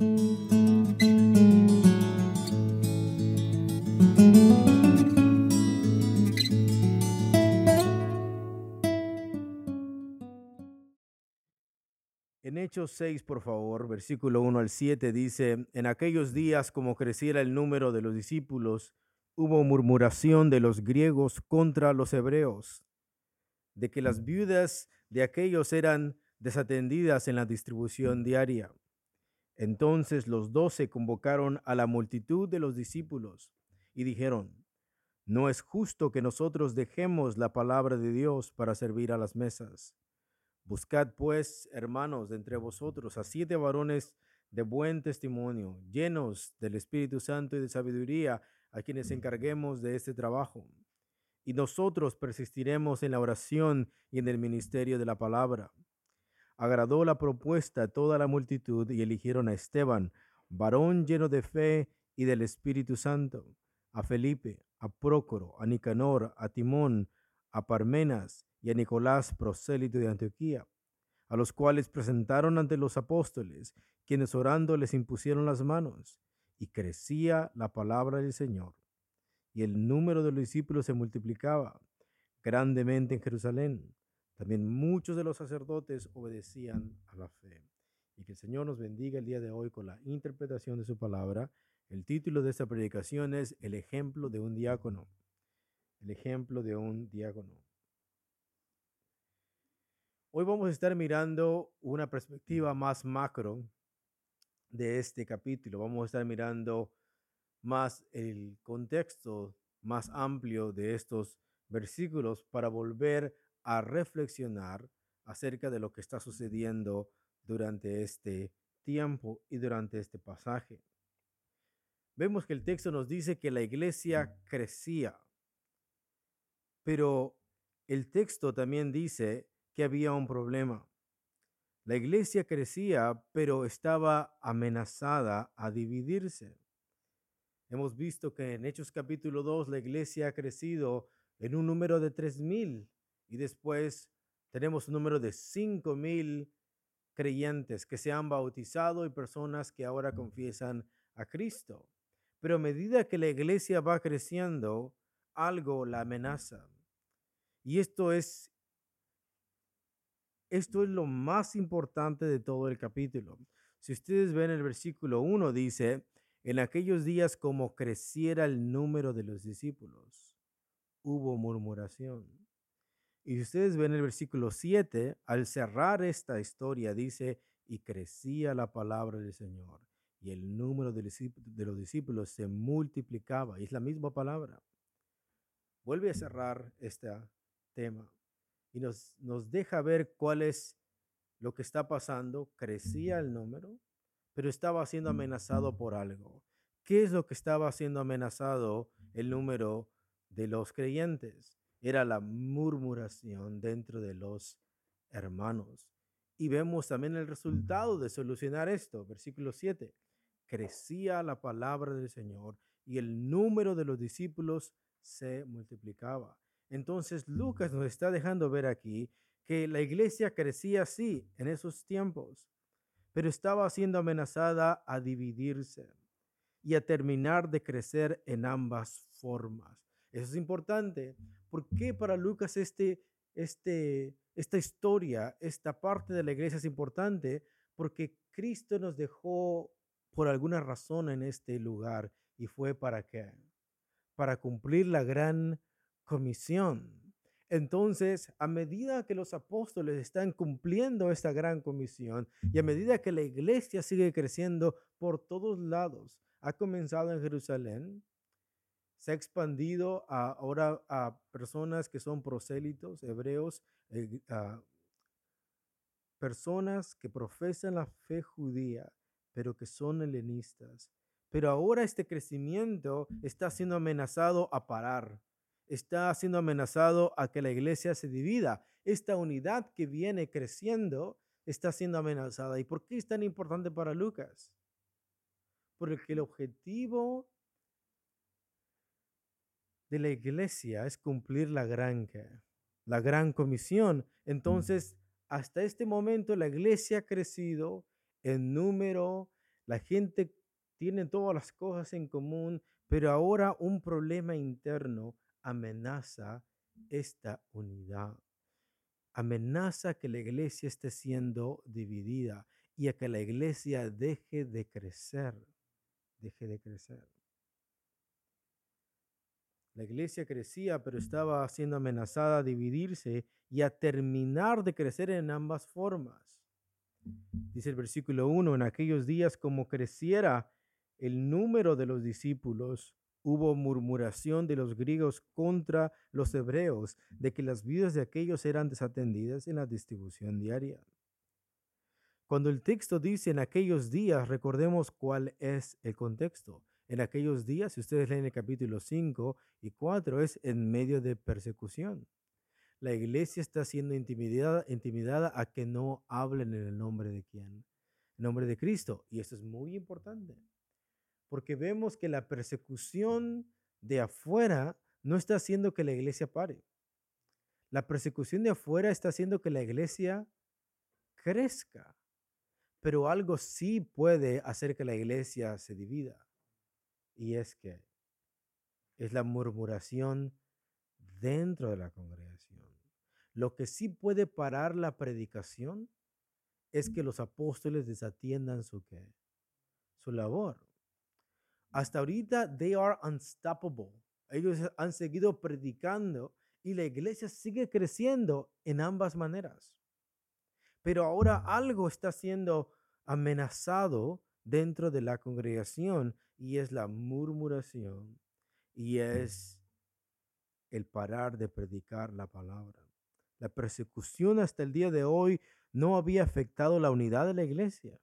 En Hechos 6, por favor, versículo 1 al 7 dice, en aquellos días como creciera el número de los discípulos, hubo murmuración de los griegos contra los hebreos, de que las viudas de aquellos eran desatendidas en la distribución diaria. Entonces los doce convocaron a la multitud de los discípulos y dijeron, no es justo que nosotros dejemos la palabra de Dios para servir a las mesas. Buscad pues, hermanos, entre vosotros a siete varones de buen testimonio, llenos del Espíritu Santo y de sabiduría, a quienes encarguemos de este trabajo. Y nosotros persistiremos en la oración y en el ministerio de la palabra. Agradó la propuesta a toda la multitud y eligieron a Esteban, varón lleno de fe y del Espíritu Santo, a Felipe, a Prócoro, a Nicanor, a Timón, a Parmenas y a Nicolás, prosélito de Antioquía, a los cuales presentaron ante los apóstoles, quienes orando les impusieron las manos, y crecía la palabra del Señor, y el número de los discípulos se multiplicaba grandemente en Jerusalén. También muchos de los sacerdotes obedecían a la fe. Y que el Señor nos bendiga el día de hoy con la interpretación de su palabra. El título de esta predicación es El ejemplo de un diácono. El ejemplo de un diácono. Hoy vamos a estar mirando una perspectiva más macro de este capítulo. Vamos a estar mirando más el contexto más amplio de estos versículos para volver a reflexionar acerca de lo que está sucediendo durante este tiempo y durante este pasaje. Vemos que el texto nos dice que la iglesia crecía, pero el texto también dice que había un problema. La iglesia crecía, pero estaba amenazada a dividirse. Hemos visto que en Hechos capítulo 2 la iglesia ha crecido en un número de 3.000 y después tenemos un número de 5.000 creyentes que se han bautizado y personas que ahora confiesan a Cristo. Pero a medida que la iglesia va creciendo, algo la amenaza. Y esto es esto es lo más importante de todo el capítulo. Si ustedes ven el versículo 1, dice, en aquellos días como creciera el número de los discípulos, hubo murmuración. Y si ustedes ven el versículo 7, al cerrar esta historia, dice, y crecía la palabra del Señor, y el número de los discípulos se multiplicaba. Y es la misma palabra. Vuelve a cerrar este tema y nos, nos deja ver cuál es lo que está pasando. Crecía el número, pero estaba siendo amenazado por algo. ¿Qué es lo que estaba siendo amenazado el número de los creyentes? Era la murmuración dentro de los hermanos. Y vemos también el resultado de solucionar esto. Versículo 7. Crecía la palabra del Señor y el número de los discípulos se multiplicaba. Entonces Lucas nos está dejando ver aquí que la iglesia crecía así en esos tiempos, pero estaba siendo amenazada a dividirse y a terminar de crecer en ambas formas. Eso es importante. ¿Por qué para Lucas este, este, esta historia, esta parte de la iglesia es importante? Porque Cristo nos dejó por alguna razón en este lugar y fue para qué? Para cumplir la gran comisión. Entonces, a medida que los apóstoles están cumpliendo esta gran comisión y a medida que la iglesia sigue creciendo por todos lados, ha comenzado en Jerusalén, se ha expandido ahora a personas que son prosélitos, hebreos, eh, personas que profesan la fe judía, pero que son helenistas. Pero ahora este crecimiento está siendo amenazado a parar está siendo amenazado a que la iglesia se divida. Esta unidad que viene creciendo está siendo amenazada. ¿Y por qué es tan importante para Lucas? Porque el objetivo de la iglesia es cumplir la gran, la gran comisión. Entonces, hasta este momento la iglesia ha crecido en número, La gente tiene todas las cosas en común, pero ahora un problema interno amenaza esta unidad. Amenaza que la iglesia esté siendo dividida y a que la iglesia deje de crecer, deje de crecer. La iglesia crecía, pero estaba siendo amenazada a dividirse y a terminar de crecer en ambas formas. Dice el versículo 1, en aquellos días como creciera el número de los discípulos, hubo murmuración de los griegos contra los hebreos, de que las vidas de aquellos eran desatendidas en la distribución diaria. Cuando el texto dice en aquellos días, recordemos cuál es el contexto. En aquellos días, si ustedes leen el capítulo 5 y 4, es en medio de persecución. La iglesia está siendo intimidada, intimidada a que no hablen en el nombre de quién, en nombre de Cristo. Y esto es muy importante porque vemos que la persecución de afuera no está haciendo que la iglesia pare. La persecución de afuera está haciendo que la iglesia crezca. Pero algo sí puede hacer que la iglesia se divida. Y es que es la murmuración dentro de la congregación. Lo que sí puede parar la predicación es que los apóstoles desatiendan su, su labor. Hasta ahorita, they are unstoppable. Ellos han seguido predicando y la iglesia sigue creciendo en ambas maneras. Pero ahora algo está siendo amenazado dentro de la congregación y es la murmuración y es el parar de predicar la palabra. La persecución hasta el día de hoy no había afectado la unidad de la iglesia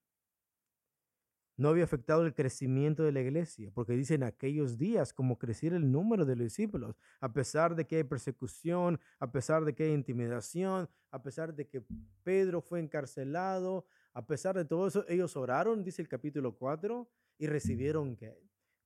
no había afectado el crecimiento de la iglesia, porque dice en aquellos días como creciera el número de los discípulos, a pesar de que hay persecución, a pesar de que hay intimidación, a pesar de que Pedro fue encarcelado, a pesar de todo eso, ellos oraron, dice el capítulo 4, y recibieron ¿qué?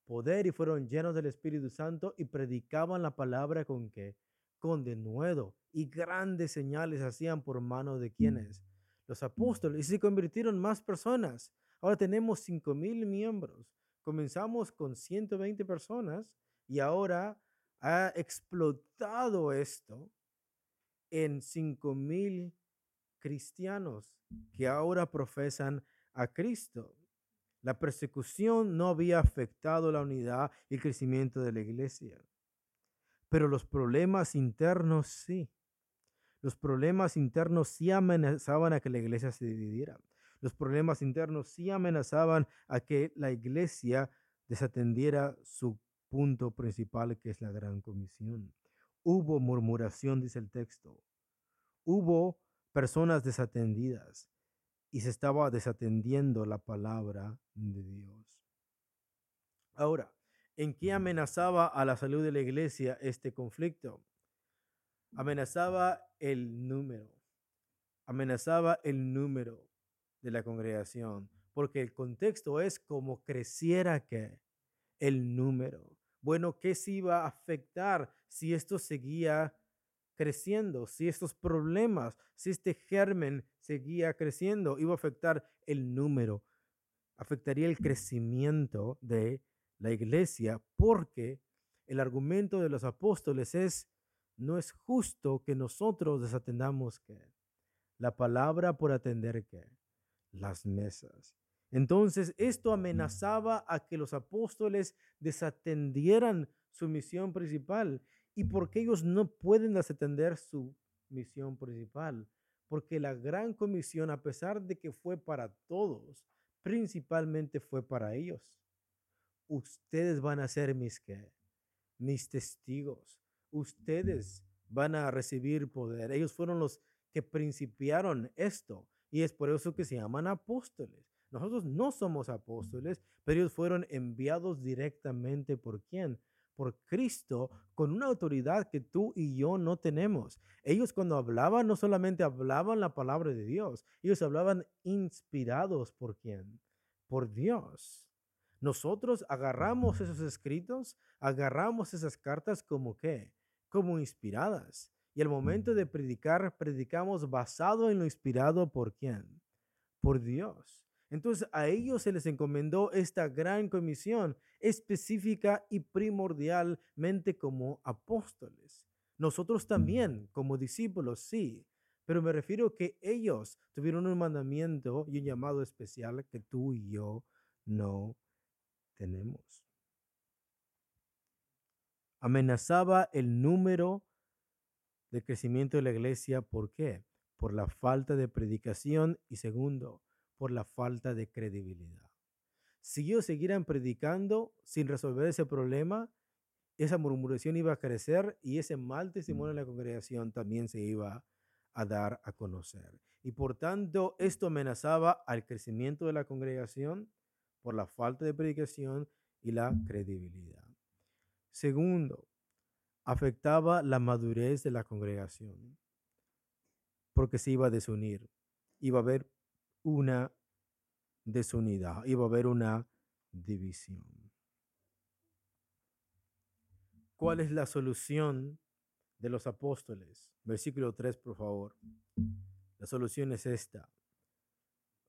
poder y fueron llenos del Espíritu Santo y predicaban la palabra con qué? Con denuedo y grandes señales hacían por mano de quienes? Los apóstoles y se convirtieron más personas Ahora tenemos 5.000 miembros. Comenzamos con 120 personas y ahora ha explotado esto en 5.000 cristianos que ahora profesan a Cristo. La persecución no había afectado la unidad y el crecimiento de la iglesia, pero los problemas internos sí. Los problemas internos sí amenazaban a que la iglesia se dividiera. Los problemas internos sí amenazaban a que la iglesia desatendiera su punto principal, que es la gran comisión. Hubo murmuración, dice el texto. Hubo personas desatendidas y se estaba desatendiendo la palabra de Dios. Ahora, ¿en qué amenazaba a la salud de la iglesia este conflicto? Amenazaba el número. Amenazaba el número de la congregación, porque el contexto es como creciera que el número. Bueno, ¿qué se iba a afectar si esto seguía creciendo? Si estos problemas, si este germen seguía creciendo, iba a afectar el número, afectaría el crecimiento de la iglesia, porque el argumento de los apóstoles es, no es justo que nosotros desatendamos que la palabra por atender que las mesas. Entonces, esto amenazaba a que los apóstoles desatendieran su misión principal. ¿Y porque ellos no pueden desatender su misión principal? Porque la gran comisión, a pesar de que fue para todos, principalmente fue para ellos. Ustedes van a ser mis, mis testigos. Ustedes van a recibir poder. Ellos fueron los que principiaron esto. Y es por eso que se llaman apóstoles. Nosotros no somos apóstoles, pero ellos fueron enviados directamente por quién? Por Cristo, con una autoridad que tú y yo no tenemos. Ellos cuando hablaban, no solamente hablaban la palabra de Dios, ellos hablaban inspirados por quién? Por Dios. Nosotros agarramos esos escritos, agarramos esas cartas como qué? Como inspiradas. Y al momento de predicar, predicamos basado en lo inspirado por quién? Por Dios. Entonces a ellos se les encomendó esta gran comisión específica y primordialmente como apóstoles. Nosotros también como discípulos, sí, pero me refiero que ellos tuvieron un mandamiento y un llamado especial que tú y yo no tenemos. Amenazaba el número de crecimiento de la iglesia. ¿Por qué? Por la falta de predicación y segundo, por la falta de credibilidad. Si ellos siguieran predicando sin resolver ese problema, esa murmuración iba a crecer y ese mal testimonio en la congregación también se iba a dar a conocer. Y por tanto, esto amenazaba al crecimiento de la congregación por la falta de predicación y la credibilidad. Segundo, afectaba la madurez de la congregación porque se iba a desunir. Iba a haber una desunidad, iba a haber una división. ¿Cuál es la solución de los apóstoles? Versículo 3, por favor. La solución es esta.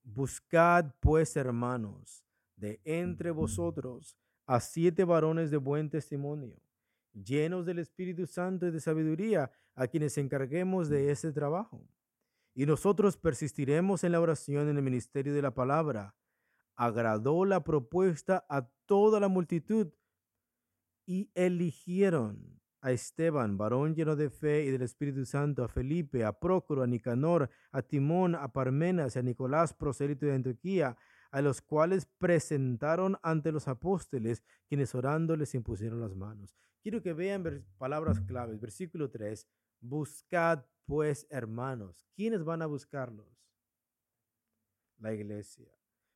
Buscad pues, hermanos, de entre vosotros a siete varones de buen testimonio, llenos del Espíritu Santo y de sabiduría, a quienes encarguemos de ese trabajo. Y nosotros persistiremos en la oración en el ministerio de la palabra. Agradó la propuesta a toda la multitud y eligieron a Esteban, varón lleno de fe y del Espíritu Santo, a Felipe, a Prócoro, a Nicanor, a Timón, a Parmenas, a Nicolás, prosélito de Antioquía, a los cuales presentaron ante los apóstoles, quienes orando les impusieron las manos. Quiero que vean palabras claves. Versículo 3. Buscad pues, hermanos. ¿Quiénes van a buscarlos? La iglesia.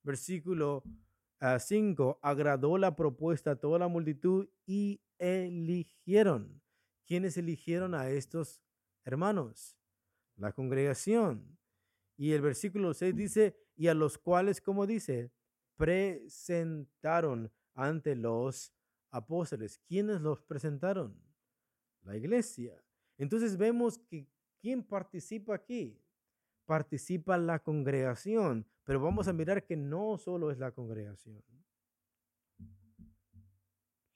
Versículo 5. Ah, agradó la propuesta a toda la multitud y eligieron. ¿Quiénes eligieron a estos hermanos? La congregación. Y el versículo 6 dice, y a los cuales, como dice, presentaron ante los apóstoles. ¿Quiénes los presentaron? La iglesia. Entonces vemos que ¿quién participa aquí? Participa la congregación, pero vamos a mirar que no solo es la congregación.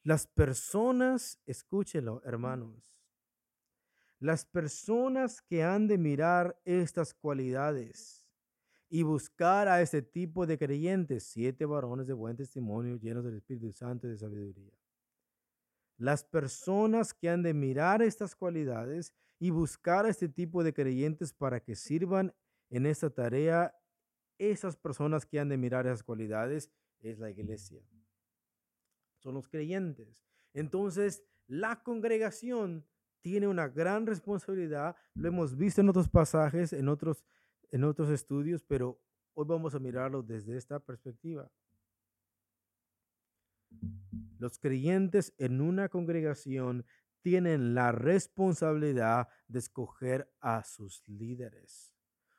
Las personas, escúchelo, hermanos, las personas que han de mirar estas cualidades y buscar a este tipo de creyentes, siete varones de buen testimonio llenos del Espíritu Santo y de sabiduría. Las personas que han de mirar estas cualidades y buscar a este tipo de creyentes para que sirvan en esta tarea, esas personas que han de mirar esas cualidades es la iglesia. Son los creyentes. Entonces, la congregación tiene una gran responsabilidad. Lo hemos visto en otros pasajes, en otros en otros estudios, pero hoy vamos a mirarlo desde esta perspectiva. Los creyentes en una congregación tienen la responsabilidad de escoger a sus líderes.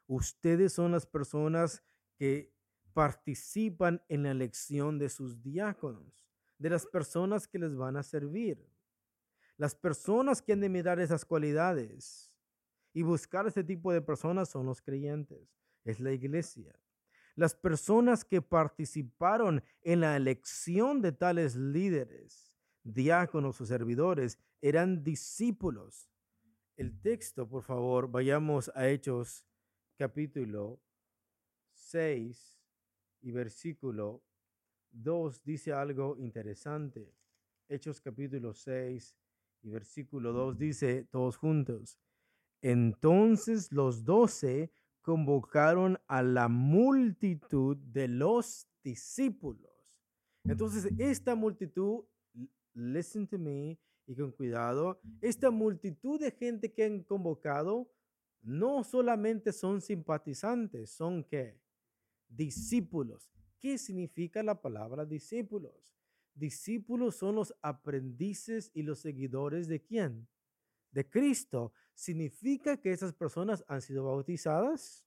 Ustedes son las personas que participan en la elección de sus diáconos, de las personas que les van a servir. Las personas que han de mirar esas cualidades y buscar ese tipo de personas son los creyentes, es la iglesia. Las personas que participaron en la elección de tales líderes, diáconos o servidores, eran discípulos. El texto, por favor, vayamos a Hechos capítulo 6 y versículo 2 dice algo interesante. Hechos capítulo 6 y versículo 2 dice todos juntos. Entonces los doce convocaron a la multitud de los discípulos. Entonces esta multitud, listen to me y con cuidado, esta multitud de gente que han convocado no solamente son simpatizantes, son que discípulos. ¿Qué significa la palabra discípulos? Discípulos son los aprendices y los seguidores de quién? De Cristo. ¿Significa que esas personas han sido bautizadas?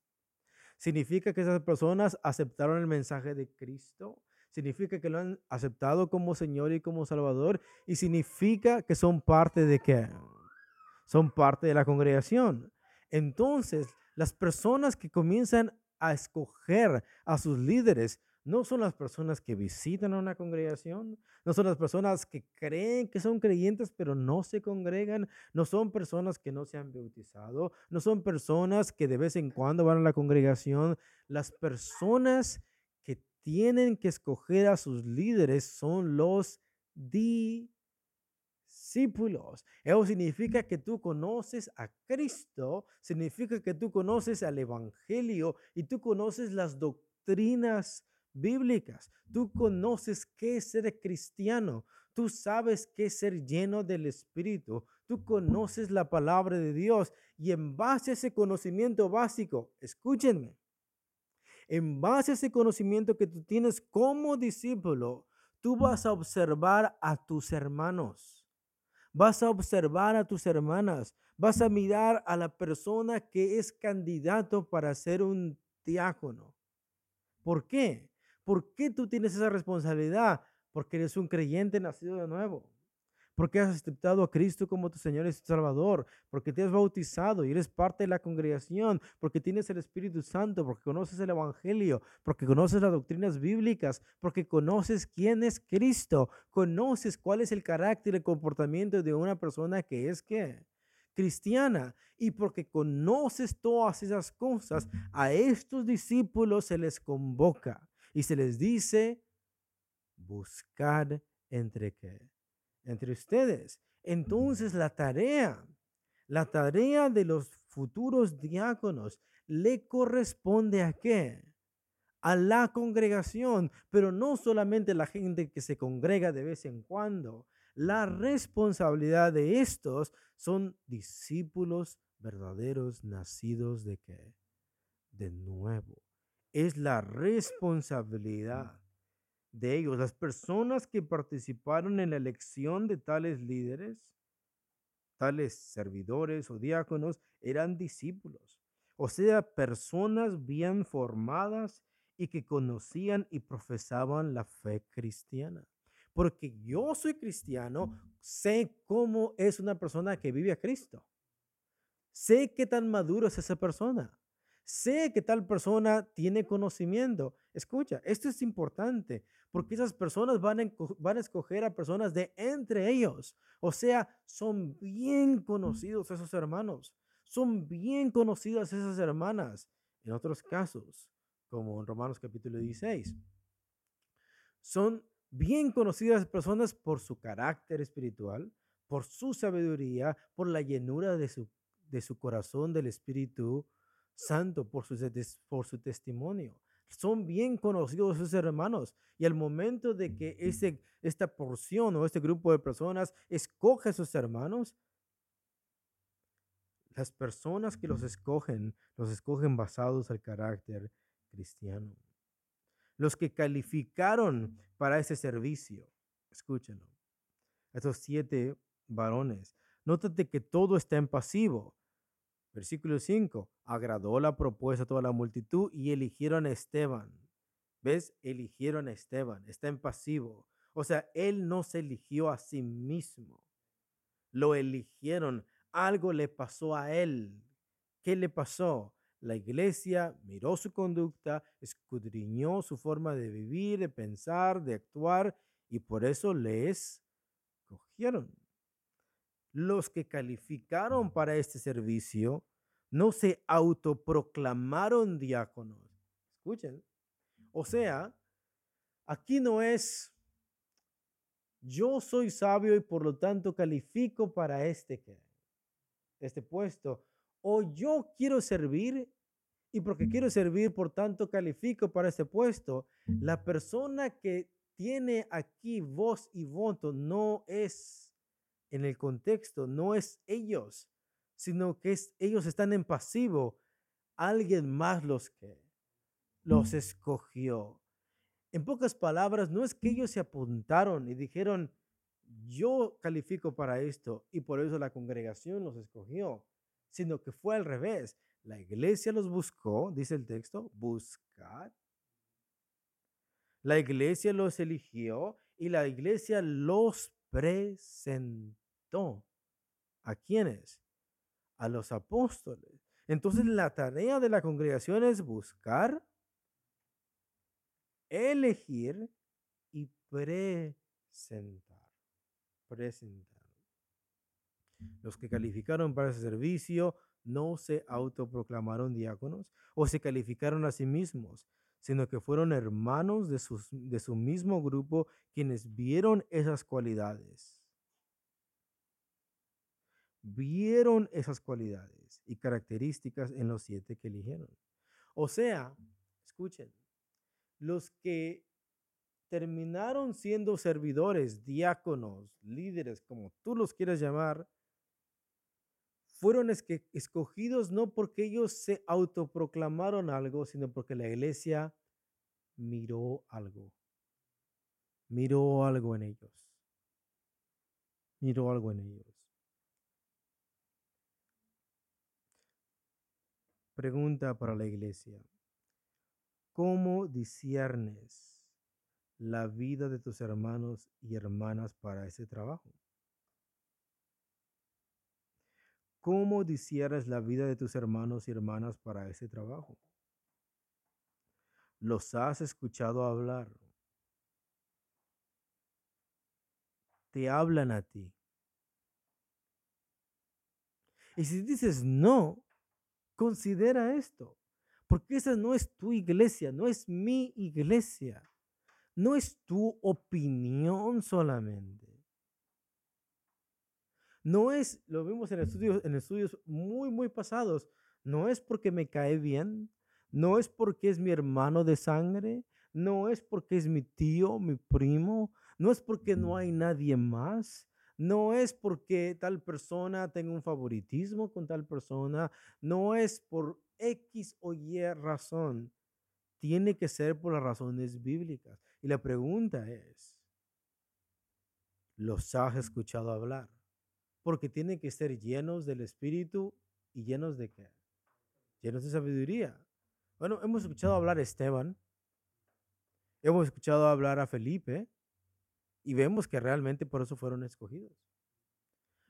¿Significa que esas personas aceptaron el mensaje de Cristo? ¿Significa que lo han aceptado como Señor y como Salvador? ¿Y significa que son parte de qué? Son parte de la congregación. Entonces, las personas que comienzan a escoger a sus líderes no son las personas que visitan a una congregación, no son las personas que creen que son creyentes pero no se congregan, no son personas que no se han bautizado, no son personas que de vez en cuando van a la congregación. Las personas que tienen que escoger a sus líderes son los discípulos. Eso significa que tú conoces a Cristo, significa que tú conoces al Evangelio y tú conoces las doctrinas bíblicas. Tú conoces qué es ser cristiano. Tú sabes qué es ser lleno del Espíritu. Tú conoces la palabra de Dios y en base a ese conocimiento básico, escúchenme, en base a ese conocimiento que tú tienes como discípulo, tú vas a observar a tus hermanos. Vas a observar a tus hermanas. Vas a mirar a la persona que es candidato para ser un diácono. ¿Por qué? ¿Por qué tú tienes esa responsabilidad? Porque eres un creyente nacido de nuevo. Porque has aceptado a Cristo como tu Señor y Salvador. Porque te has bautizado y eres parte de la congregación. Porque tienes el Espíritu Santo. Porque conoces el Evangelio. Porque conoces las doctrinas bíblicas. Porque conoces quién es Cristo. Conoces cuál es el carácter y el comportamiento de una persona que es que cristiana. Y porque conoces todas esas cosas, a estos discípulos se les convoca y se les dice, buscad entre qué? Entre ustedes. Entonces la tarea, la tarea de los futuros diáconos le corresponde a qué? A la congregación, pero no solamente la gente que se congrega de vez en cuando. La responsabilidad de estos son discípulos verdaderos nacidos de qué? De nuevo es la responsabilidad de ellos. Las personas que participaron en la elección de tales líderes, tales servidores o diáconos, eran discípulos. O sea, personas bien formadas y que conocían y profesaban la fe cristiana. Porque yo soy cristiano, sé cómo es una persona que vive a Cristo. Sé qué tan maduro es esa persona. Sé que tal persona tiene conocimiento. Escucha, esto es importante porque esas personas van a, van a escoger a personas de entre ellos. O sea, son bien conocidos esos hermanos. Son bien conocidas esas hermanas. En otros casos, como en Romanos capítulo 16, son bien conocidas personas por su carácter espiritual, por su sabiduría, por la llenura de su, de su corazón del Espíritu Santo por su, por su testimonio. Son bien conocidos sus hermanos. Y al momento de que ese, esta porción o este grupo de personas escoge a sus hermanos, las personas que los escogen, los escogen basados al carácter cristiano. Los que calificaron para ese servicio, escúchenlo, estos siete varones, nótate que todo está en pasivo. Versículo 5. Agradó la propuesta a toda la multitud y eligieron a Esteban. ¿Ves? Eligieron a Esteban. Está en pasivo. O sea, él no se eligió a sí mismo. Lo eligieron. Algo le pasó a él. ¿Qué le pasó? La iglesia miró su conducta, escudriñó su forma de vivir, de pensar, de actuar, y por eso les cogieron los que calificaron para este servicio no se autoproclamaron diáconos. Escuchen. O sea, aquí no es yo soy sabio y por lo tanto califico para este, este puesto. O yo quiero servir y porque quiero servir, por tanto califico para este puesto. La persona que tiene aquí voz y voto no es en el contexto no es ellos, sino que es, ellos están en pasivo. Alguien más los que los escogió. En pocas palabras, no es que ellos se apuntaron y dijeron, yo califico para esto y por eso la congregación los escogió, sino que fue al revés. La iglesia los buscó, dice el texto, buscar. La iglesia los eligió y la iglesia los presentó. ¿A quiénes? A los apóstoles. Entonces la tarea de la congregación es buscar, elegir y presentar. Presentar. Los que calificaron para ese servicio no se autoproclamaron diáconos o se calificaron a sí mismos, sino que fueron hermanos de, de su mismo grupo quienes vieron esas cualidades. Vieron esas cualidades y características en los siete que eligieron. O sea, escuchen, los que terminaron siendo servidores, diáconos, líderes, como tú los quieras llamar, fueron escogidos no porque ellos se autoproclamaron algo, sino porque la iglesia miró algo. Miró algo en ellos. Miró algo en ellos. Pregunta para la iglesia. ¿Cómo disiernes la vida de tus hermanos y hermanas para ese trabajo? ¿Cómo disieras la vida de tus hermanos y hermanas para ese trabajo? ¿Los has escuchado hablar? Te hablan a ti. Y si dices no, considera esto, porque esa no es tu iglesia, no es mi iglesia, no es tu opinión solamente. No es, lo vimos en estudios, en estudios muy, muy pasados, no es porque me cae bien, no es porque es mi hermano de sangre, no es porque es mi tío, mi primo, no es porque no hay nadie más, no es porque tal persona tenga un favoritismo con tal persona, no es por X o Y razón. Tiene que ser por las razones bíblicas. Y la pregunta es, ¿los has escuchado hablar? porque tienen que ser llenos del Espíritu y llenos de qué? Llenos de sabiduría. Bueno, hemos escuchado hablar a Esteban, hemos escuchado hablar a Felipe y vemos que realmente por eso fueron escogidos.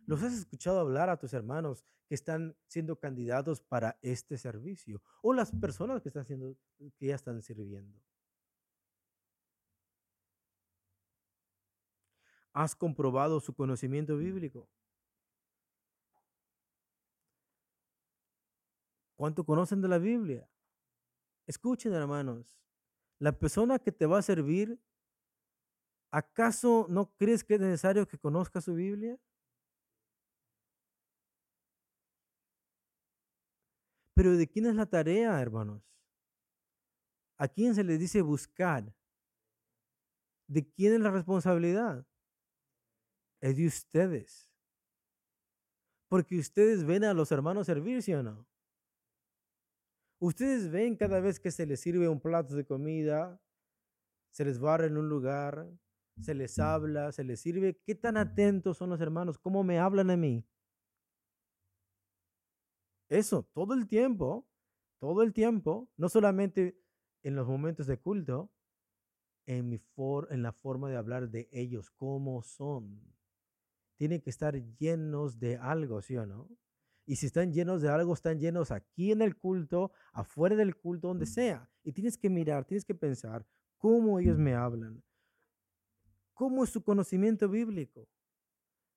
¿Los has escuchado hablar a tus hermanos que están siendo candidatos para este servicio o las personas que están siendo que ya están sirviendo? ¿Has comprobado su conocimiento bíblico? ¿Cuánto conocen de la Biblia? Escuchen, hermanos. La persona que te va a servir, ¿acaso no crees que es necesario que conozca su Biblia? Pero ¿de quién es la tarea, hermanos? ¿A quién se les dice buscar? ¿De quién es la responsabilidad? Es de ustedes. Porque ustedes ven a los hermanos servir, ¿sí o no? Ustedes ven cada vez que se les sirve un plato de comida, se les barra en un lugar, se les habla, se les sirve. ¿Qué tan atentos son los hermanos? ¿Cómo me hablan a mí? Eso, todo el tiempo, todo el tiempo, no solamente en los momentos de culto, en, mi for, en la forma de hablar de ellos, cómo son. Tienen que estar llenos de algo, ¿sí o no? Y si están llenos de algo, están llenos aquí en el culto, afuera del culto, donde sea. Y tienes que mirar, tienes que pensar cómo ellos me hablan. ¿Cómo es su conocimiento bíblico?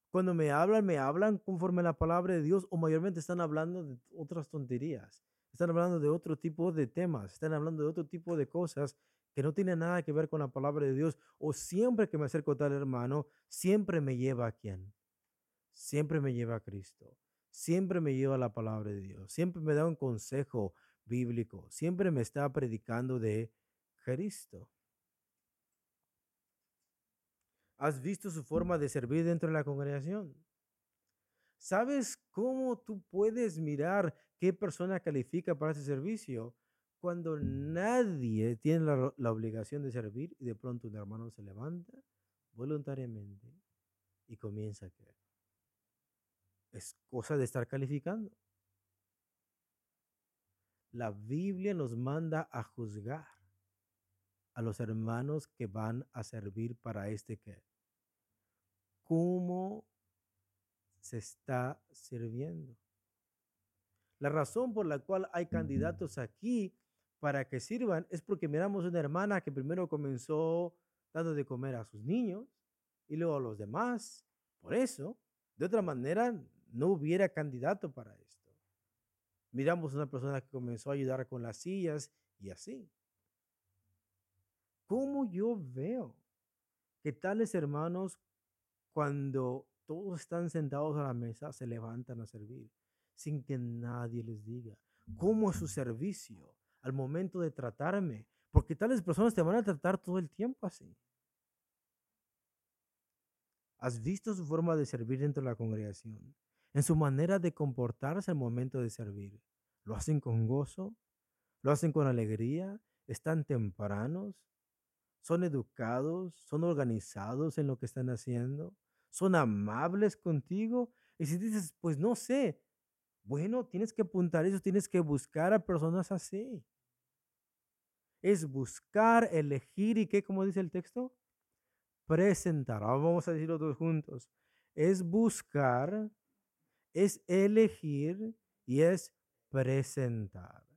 Cuando me hablan, me hablan conforme a la palabra de Dios o mayormente están hablando de otras tonterías. Están hablando de otro tipo de temas, están hablando de otro tipo de cosas que no tienen nada que ver con la palabra de Dios. O siempre que me acerco a tal hermano, siempre me lleva a quién? Siempre me lleva a Cristo siempre me lleva la palabra de Dios, siempre me da un consejo bíblico, siempre me está predicando de Cristo. ¿Has visto su forma de servir dentro de la congregación? ¿Sabes cómo tú puedes mirar qué persona califica para ese servicio? Cuando nadie tiene la, obligación de servir y de pronto un hermano se levanta voluntariamente y comienza a creer. Es cosa de estar calificando. La Biblia nos manda a juzgar a los hermanos que van a servir para este que. ¿Cómo se está sirviendo? La razón por la cual hay candidatos aquí para que sirvan es porque miramos una hermana que primero comenzó dando de comer a sus niños y luego a los demás. Por eso, de otra manera, no hubiera candidato para esto. Miramos una persona que comenzó a ayudar con las sillas y así. ¿Cómo yo veo que tales hermanos, cuando todos están sentados a la mesa, se levantan a servir sin que nadie les diga? ¿Cómo es su servicio al momento de tratarme? Porque tales personas te van a tratar todo el tiempo así. ¿Has visto su forma de servir dentro de la congregación? En su manera de comportarse al momento de servir. ¿Lo hacen con gozo? ¿Lo hacen con alegría? ¿Están tempranos? ¿Son educados? ¿Son organizados en lo que están haciendo? ¿Son amables contigo? Y si dices, pues no sé, bueno, tienes que apuntar eso, tienes que buscar a personas así. Es buscar, elegir y qué, como dice el texto, presentar. vamos a decirlo todos juntos. Es buscar, es elegir y es presentar.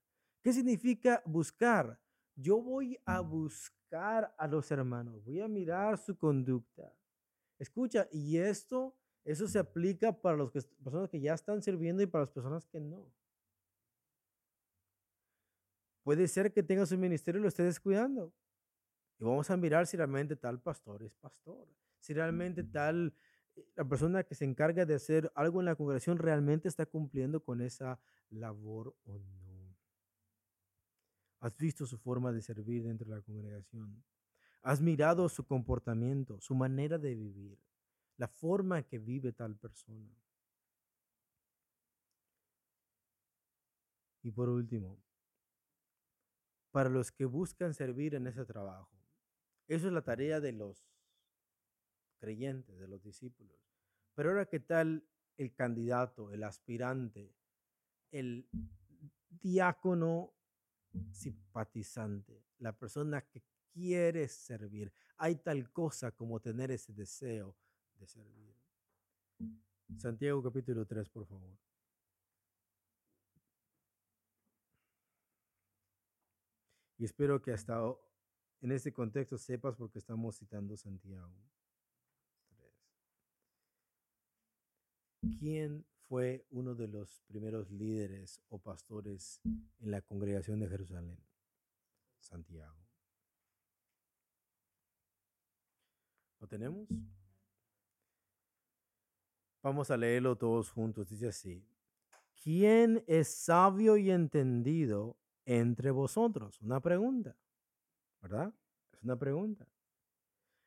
¿Qué significa buscar? Yo voy a buscar a los hermanos, voy a mirar su conducta. Escucha, y esto, eso se aplica para las personas que ya están sirviendo y para las personas que no. Puede ser que tenga su ministerio y lo esté descuidando. Y vamos a mirar si realmente tal pastor es pastor. Si realmente tal, eh, la persona que se encarga de hacer algo en la congregación realmente está cumpliendo con esa labor o no. Has visto su forma de servir dentro de la congregación. Has mirado su comportamiento, su manera de vivir, la forma que vive tal persona. Y por último, para los que buscan servir en ese trabajo, eso es la tarea de los creyentes, de los discípulos. Pero ahora, ¿qué tal el candidato, el aspirante, el diácono simpatizante, la persona que quiere servir? Hay tal cosa como tener ese deseo de servir. Santiago capítulo 3, por favor. Y espero que hasta en este contexto sepas porque estamos citando Santiago. ¿Quién fue uno de los primeros líderes o pastores en la congregación de Jerusalén? Santiago. ¿Lo tenemos? Vamos a leerlo todos juntos. Dice así. ¿Quién es sabio y entendido entre vosotros? Una pregunta. ¿verdad? Es una pregunta.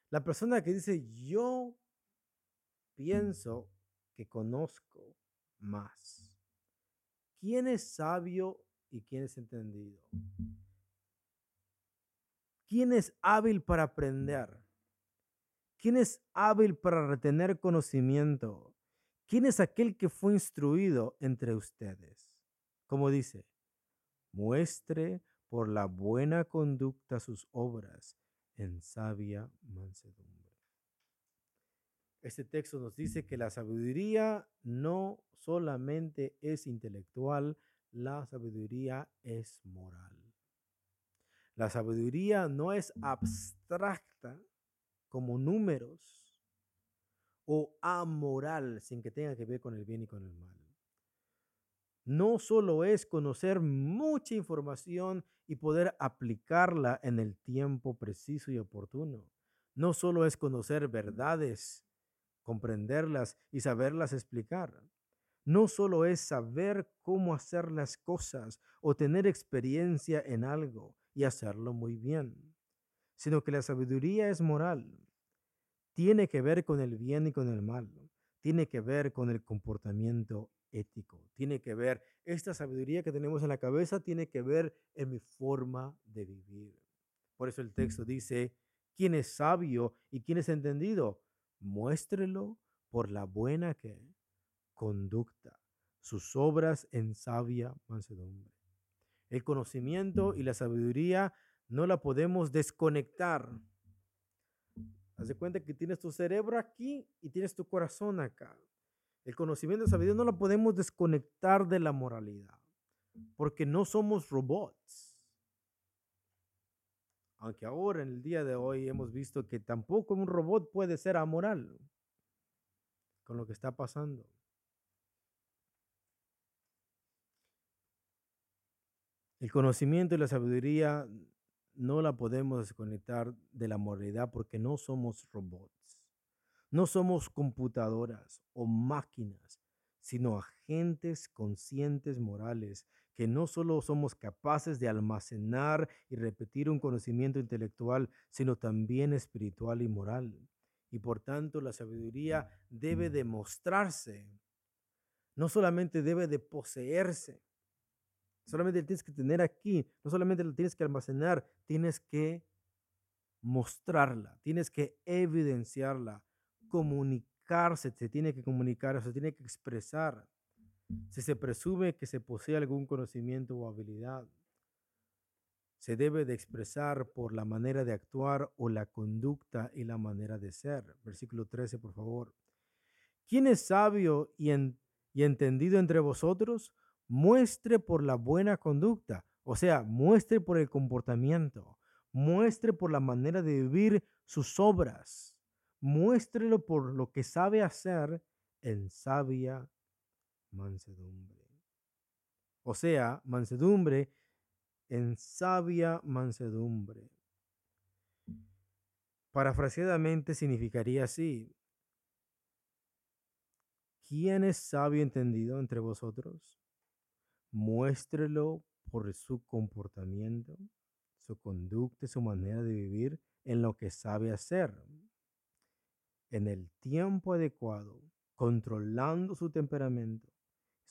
La persona que dice, yo pienso que conozco más. ¿Quién es sabio y quién es entendido? ¿Quién es hábil para aprender? ¿Quién es hábil para retener conocimiento? ¿Quién es aquel que fue instruido entre ustedes? Como dice, muestre por la buena conducta sus obras en sabia mansedumbre. Este texto nos dice que la sabiduría no solamente es intelectual, la sabiduría es moral. La sabiduría no es abstracta como números o amoral sin que tenga que ver con el bien y con el mal no solo es conocer mucha información y poder aplicarla en el tiempo preciso y oportuno. No solo es conocer verdades, comprenderlas y saberlas explicar. No solo es saber cómo hacer las cosas o tener experiencia en algo y hacerlo muy bien, sino que la sabiduría es moral. Tiene que ver con el bien y con el mal. Tiene que ver con el comportamiento ético. Tiene que ver, esta sabiduría que tenemos en la cabeza tiene que ver en mi forma de vivir. Por eso el texto dice, ¿quién es sabio y quién es entendido? Muéstrelo por la buena que conducta, sus obras en sabia mansedumbre. El conocimiento y la sabiduría no la podemos desconectar. Haz de cuenta que tienes tu cerebro aquí y tienes tu corazón acá. El conocimiento de sabiduría no lo podemos desconectar de la moralidad. porque no somos robots. Aunque ahora en el día de hoy hemos visto que tampoco un robot puede ser amoral con lo que está pasando. El conocimiento y la sabiduría no la podemos desconectar de la moralidad porque no somos robots. No somos computadoras o máquinas, sino agentes conscientes morales que no solo somos capaces de almacenar y repetir un conocimiento intelectual, sino también espiritual y moral. Y por tanto la sabiduría debe demostrarse, no solamente debe de poseerse, solamente tienes que tener aquí, no solamente lo tienes que almacenar, tienes que mostrarla, tienes que evidenciarla, comunicarse, se tiene que comunicar, se tiene que expresar. Si se presume que se posee algún conocimiento o habilidad, se debe de expresar por la manera de actuar o la conducta y la manera de ser. Versículo 13, por favor. ¿Quién es sabio y, y entendido entre vosotros? Muestre por la buena conducta, o sea, muestre por el comportamiento, muestre por la manera de vivir sus obras, muéstrelo por lo que sabe hacer en sabia mansedumbre. O sea, mansedumbre en sabia mansedumbre. Parafraseadamente significaría así. ¿Quién es sabio entendido entre vosotros? Muéstrelo por su comportamiento, su conducta, su manera de vivir en lo que sabe hacer. En el tiempo adecuado, controlando su temperamento,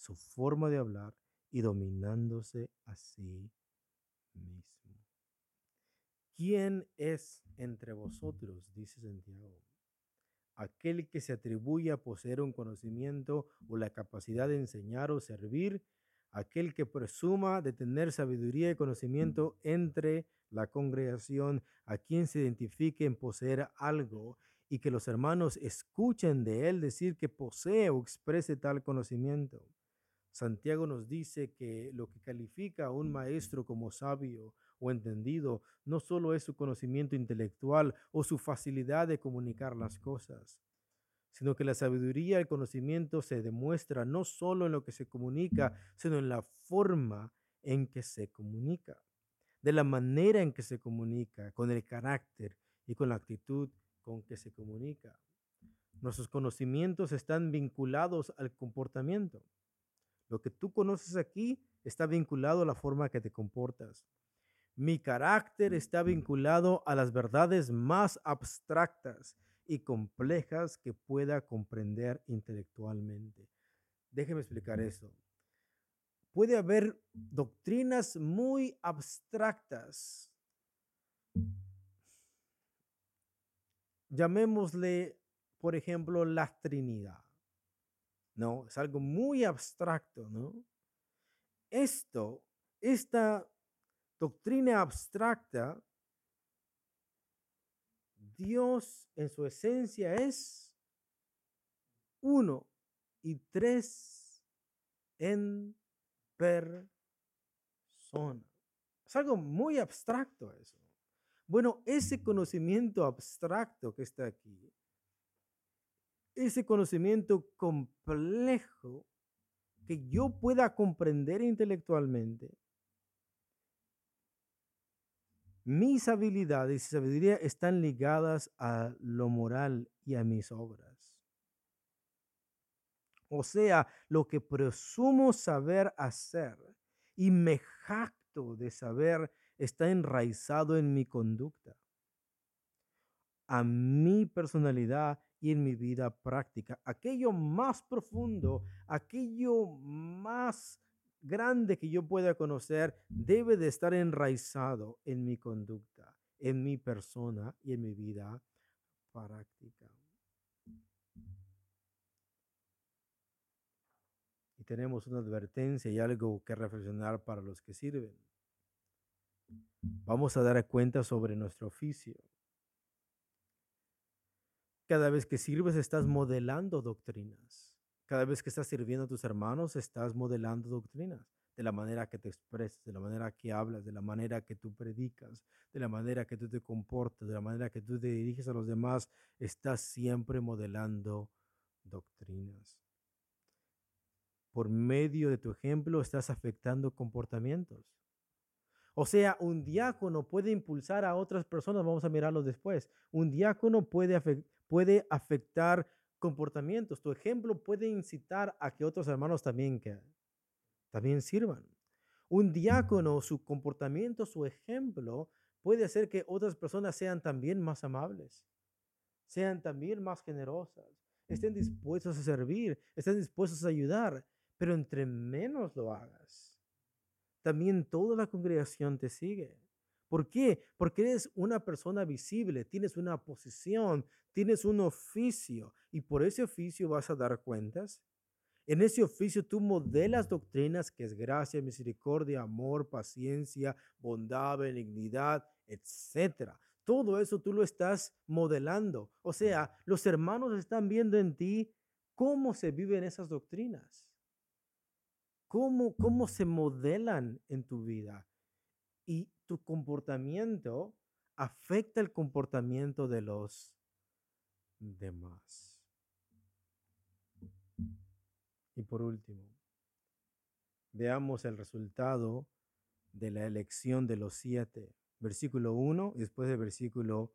su forma de hablar y dominándose a sí mismo. ¿Quién es entre vosotros? dice Santiago. Aquel que se atribuye a poseer un conocimiento o la capacidad de enseñar o servir, aquel que presuma de tener sabiduría y conocimiento entre la congregación, a quien se identifique en poseer algo y que los hermanos escuchen de él decir que posee o exprese tal conocimiento. Santiago nos dice que lo que califica a un maestro como sabio o entendido no solo es su conocimiento intelectual o su facilidad de comunicar las cosas, sino que la sabiduría y el conocimiento se demuestra no solo en lo que se comunica, sino en la forma en que se comunica, de la manera en que se comunica, con el carácter y con la actitud con que se comunica. Nuestros conocimientos están vinculados al comportamiento. Lo que tú conoces aquí está vinculado a la forma que te comportas. Mi carácter está vinculado a las verdades más abstractas y complejas que pueda comprender intelectualmente. Déjeme explicar eso. Puede haber doctrinas muy abstractas. Llamémosle, por ejemplo, la Trinidad. ¿No? Es algo muy abstracto, ¿no? Esto, esta doctrina abstracta, Dios en su esencia es uno y tres en persona. Es algo muy abstracto eso. Bueno, ese conocimiento abstracto que está aquí ese conocimiento complejo que yo pueda comprender intelectualmente, mis habilidades y sabiduría están ligadas a lo moral y a mis obras. O sea, lo que presumo saber hacer y me jacto de saber está enraizado en mi conducta, a mi personalidad y en mi vida práctica. Aquello más profundo, aquello más grande que yo pueda conocer, debe de estar enraizado en mi conducta, en mi persona y en mi vida práctica. Y tenemos una advertencia y algo que reflexionar para los que sirven. Vamos a dar cuenta sobre nuestro oficio. Cada vez que sirves estás modelando doctrinas. Cada vez que estás sirviendo a tus hermanos estás modelando doctrinas. de la manera que te expresas, de la manera que hablas, de la manera que tú predicas, de la manera que tú te comportas, de la manera que tú te diriges a los demás, estás siempre modelando doctrinas. Por medio de tu ejemplo estás afectando comportamientos. O sea, un diácono puede impulsar a otras personas, vamos a mirarlo después. Un diácono puede, puede afectar comportamientos. Tu ejemplo puede incitar a que otros hermanos también que también sirvan. Un diácono, su comportamiento, su ejemplo, puede hacer que otras personas sean también más amables, sean también más generosas, estén dispuestos a servir, estén dispuestos a ayudar, pero entre menos lo hagas, también toda la congregación te sigue. ¿Por qué? Porque eres una persona visible, tienes una posición, tienes un oficio y por ese oficio vas a dar cuentas en ese oficio tú modelas doctrinas que es gracia, misericordia, amor, paciencia, bondad, benignidad, etc. Todo eso tú lo estás modelando. O sea, los hermanos están viendo en ti cómo se viven esas doctrinas. Cómo, cómo se modelan en tu vida. Y tu comportamiento afecta el comportamiento de los demás. Y por último, veamos el resultado de la elección de los siete. Versículo 1 y después del versículo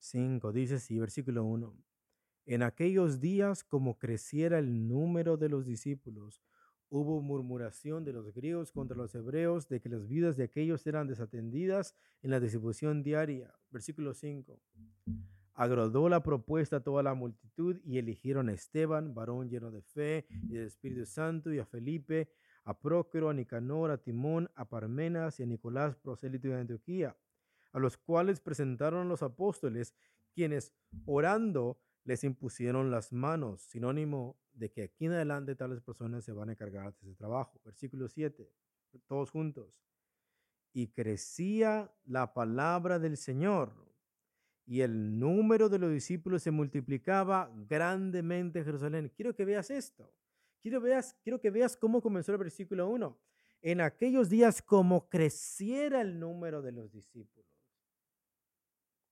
5. Ah, dice así, versículo 1. En aquellos días, como creciera el número de los discípulos, hubo murmuración de los griegos contra los hebreos de que las vidas de aquellos eran desatendidas en la distribución diaria. Versículo 5. Agradó la propuesta a toda la multitud y eligieron a Esteban, varón lleno de fe y del Espíritu Santo, y a Felipe, a Prócero, a Nicanor, a Timón, a Parmenas y a Nicolás, prosélito de Antioquía, a los cuales presentaron los apóstoles, quienes orando les impusieron las manos, sinónimo de que aquí en adelante tales personas se van a encargar de ese trabajo. Versículo 7, todos juntos. Y crecía la palabra del Señor y el número de los discípulos se multiplicaba grandemente en Jerusalén. Quiero que veas esto. Quiero, veas, quiero que veas cómo comenzó el versículo 1. En aquellos días, como creciera el número de los discípulos,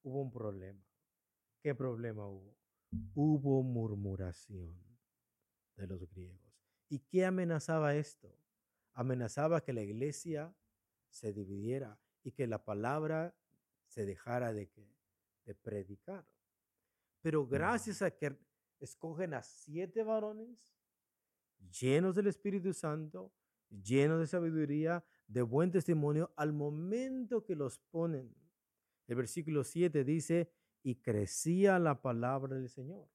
hubo un problema. ¿Qué problema hubo? Hubo murmuración de los griegos. ¿Y qué amenazaba esto? Amenazaba que la iglesia se dividiera y que la palabra se dejara de que de predicar. Pero gracias a que escogen a siete varones llenos del Espíritu Santo, llenos de sabiduría, de buen testimonio, al momento que los ponen. El versículo 7 dice, y crecía la palabra del Señor.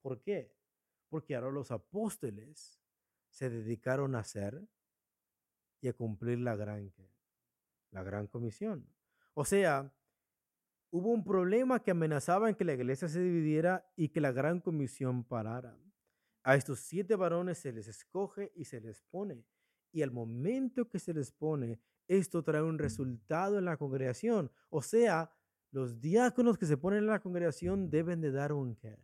¿Por qué? Porque ahora los apóstoles se dedicaron a hacer y a cumplir la gran, la gran comisión. O sea, hubo un problema que amenazaba en que la iglesia se dividiera y que la gran comisión parara. A estos siete varones se les escoge y se les pone. Y al momento que se les pone, esto trae un resultado en la congregación. O sea, los diáconos que se ponen en la congregación deben de dar un qué.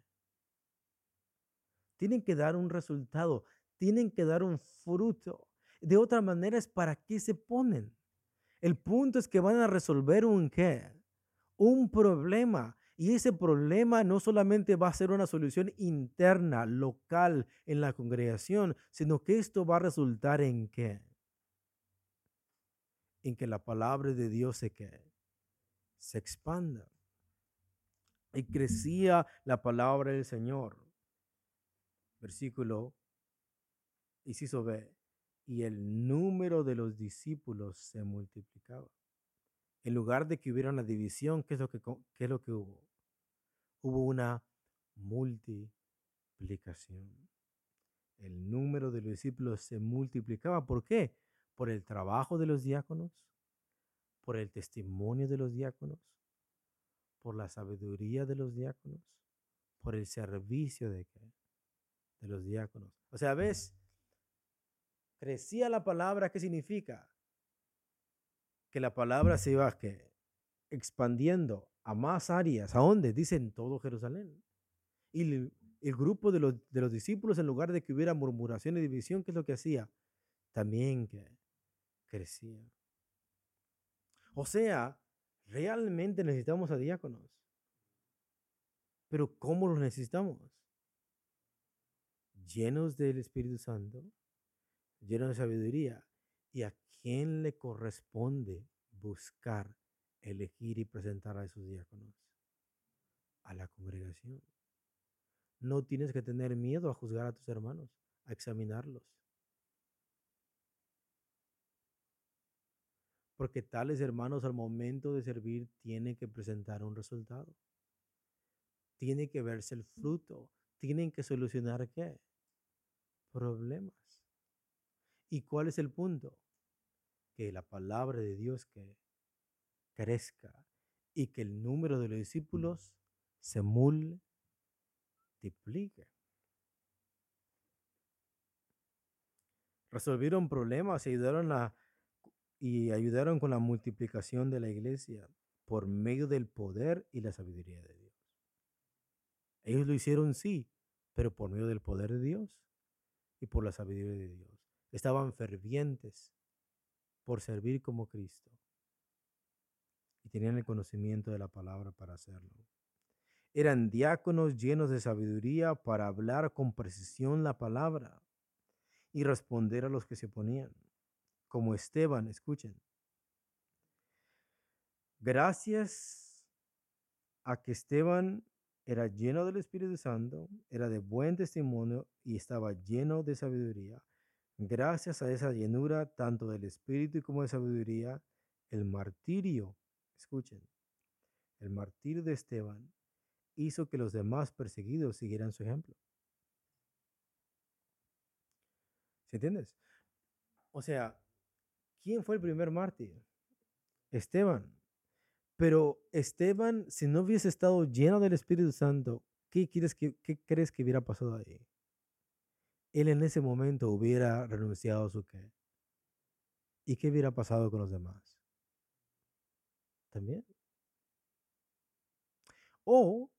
Tienen que dar un resultado, tienen que dar un fruto. De otra manera es para qué se ponen. El punto es que van a resolver un qué un problema. Y ese problema no solamente va a ser una solución interna, local en la congregación, sino que esto va a resultar en qué? En que la palabra de Dios se, se expanda. Y crecía la palabra del Señor. Versículo, inciso B, y el número de los discípulos se multiplicaba. En lugar de que hubiera una división, ¿qué es lo que, qué es lo que hubo? Hubo una multiplicación. El número de los discípulos se multiplicaba. ¿Por qué? Por el trabajo de los diáconos, por el testimonio de los diáconos, por la sabiduría de los diáconos, por el servicio de, de los diáconos. O sea, ¿ves? Crecía la palabra, ¿qué significa? que la palabra se iba que, expandiendo a más áreas. ¿A dónde? Dicen todo Jerusalén. Y el grupo de los, de los discípulos, en lugar de que hubiera murmuración y división, ¿qué es lo que hacía? También que crecía. O sea, realmente necesitamos a diáconos. Pero ¿cómo los necesitamos? Llenos del Espíritu Santo, llenos de sabiduría. ¿Y a quién le corresponde buscar, elegir y presentar a esos diáconos? A la congregación. No tienes que tener miedo a juzgar a tus hermanos, a examinarlos. Porque tales hermanos al momento de servir tienen que presentar un resultado. Tiene que verse el fruto. Tienen que solucionar qué? Problemas. ¿Y cuál es el punto? Que la palabra de Dios que crezca y que el número de los discípulos se multiplique Resolvieron problemas ayudaron, a, y ayudaron con la multiplicación de la iglesia por medio del poder y la sabiduría de Dios. Ellos lo hicieron, sí, pero por medio del poder de Dios y por la sabiduría de Dios. Estaban fervientes por servir como Cristo y tenían el conocimiento de la palabra para hacerlo. Eran diáconos llenos de sabiduría para hablar con precisión la palabra y responder a los que se oponían. Como Esteban, escuchen. Gracias a que Esteban era lleno del Espíritu Santo, era de buen testimonio y estaba lleno de sabiduría. Gracias a esa llenura, tanto del Espíritu como de sabiduría, el martirio, escuchen, el martirio de Esteban hizo que los demás perseguidos siguieran su ejemplo. ¿Se entiendes? O sea, ¿quién fue el primer mártir? Esteban. Pero Esteban, si no hubiese estado lleno del Espíritu Santo, ¿qué, quieres que, crees que hubiera pasado ahí? Él en ese momento hubiera renunciado a su qué. ¿Y qué hubiera pasado con los demás? También. O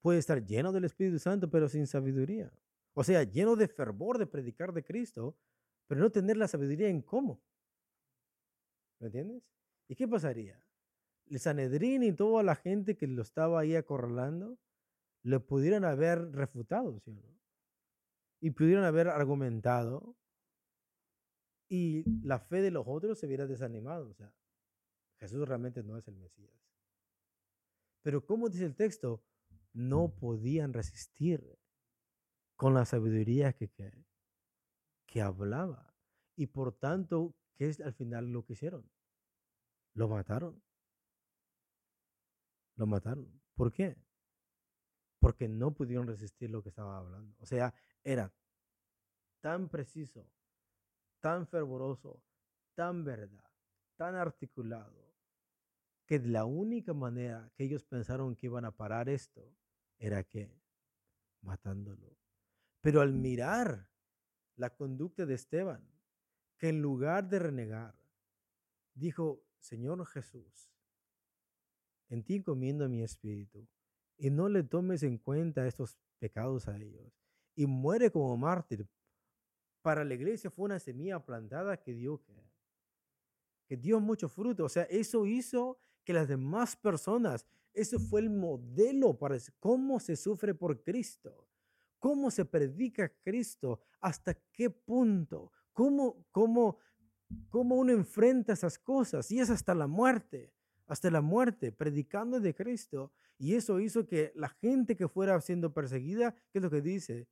puede estar lleno del Espíritu Santo, pero sin sabiduría. O sea, lleno de fervor de predicar de Cristo, pero no tener la sabiduría en cómo. ¿Me entiendes? ¿Y qué pasaría? El Sanedrín y toda la gente que lo estaba ahí acorralando, lo pudieran haber refutado, ¿sí o no? Y pudieran haber argumentado y la fe de los otros se hubiera desanimado. O sea, Jesús realmente no es el Mesías. Pero como dice el texto, no podían resistir con la sabiduría que, que, hablaba. Y por tanto, ¿qué es al final lo que hicieron? Lo mataron. Lo mataron. ¿Por qué? Porque no pudieron resistir lo que estaba hablando. O sea, era tan preciso, tan fervoroso, tan verdad, tan articulado, que la única manera que ellos pensaron que iban a parar esto era que matándolo. Pero al mirar la conducta de Esteban, que en lugar de renegar, dijo, Señor Jesús, en ti comiendo mi espíritu, y no le tomes en cuenta estos pecados a ellos, y muere como mártir. Para la iglesia fue una semilla plantada que dio que dio mucho fruto. O sea, eso hizo que las demás personas, eso fue el modelo para cómo se sufre por Cristo, cómo se predica Cristo, hasta qué punto, cómo, cómo, cómo uno enfrenta esas cosas, y es hasta la muerte, hasta la muerte, predicando de Cristo. Y eso hizo que la gente que fuera siendo perseguida, ¿qué es lo que dice?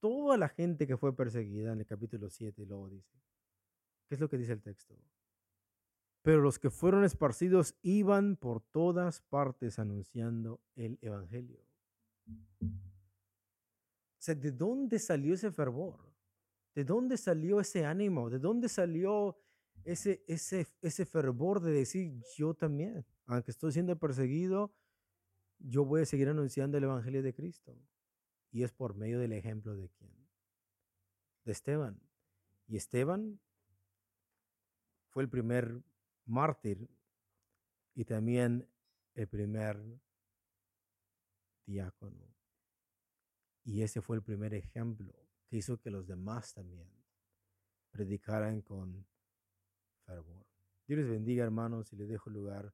Toda la gente que fue perseguida en el capítulo 7, luego dice. ¿Qué es lo que dice el texto? Pero los que fueron esparcidos iban por todas partes anunciando el Evangelio. O sea, ¿de dónde salió ese fervor? ¿De dónde salió ese ánimo? ¿De dónde salió ese, ese, ese fervor de decir, yo también, aunque estoy siendo perseguido, yo voy a seguir anunciando el Evangelio de Cristo? Y es por medio del ejemplo de quién? De Esteban. Y Esteban fue el primer mártir y también el primer diácono. Y ese fue el primer ejemplo que hizo que los demás también predicaran con Dios les bendiga, hermanos, y les dejo lugar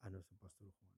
a nuestro pastor Juan.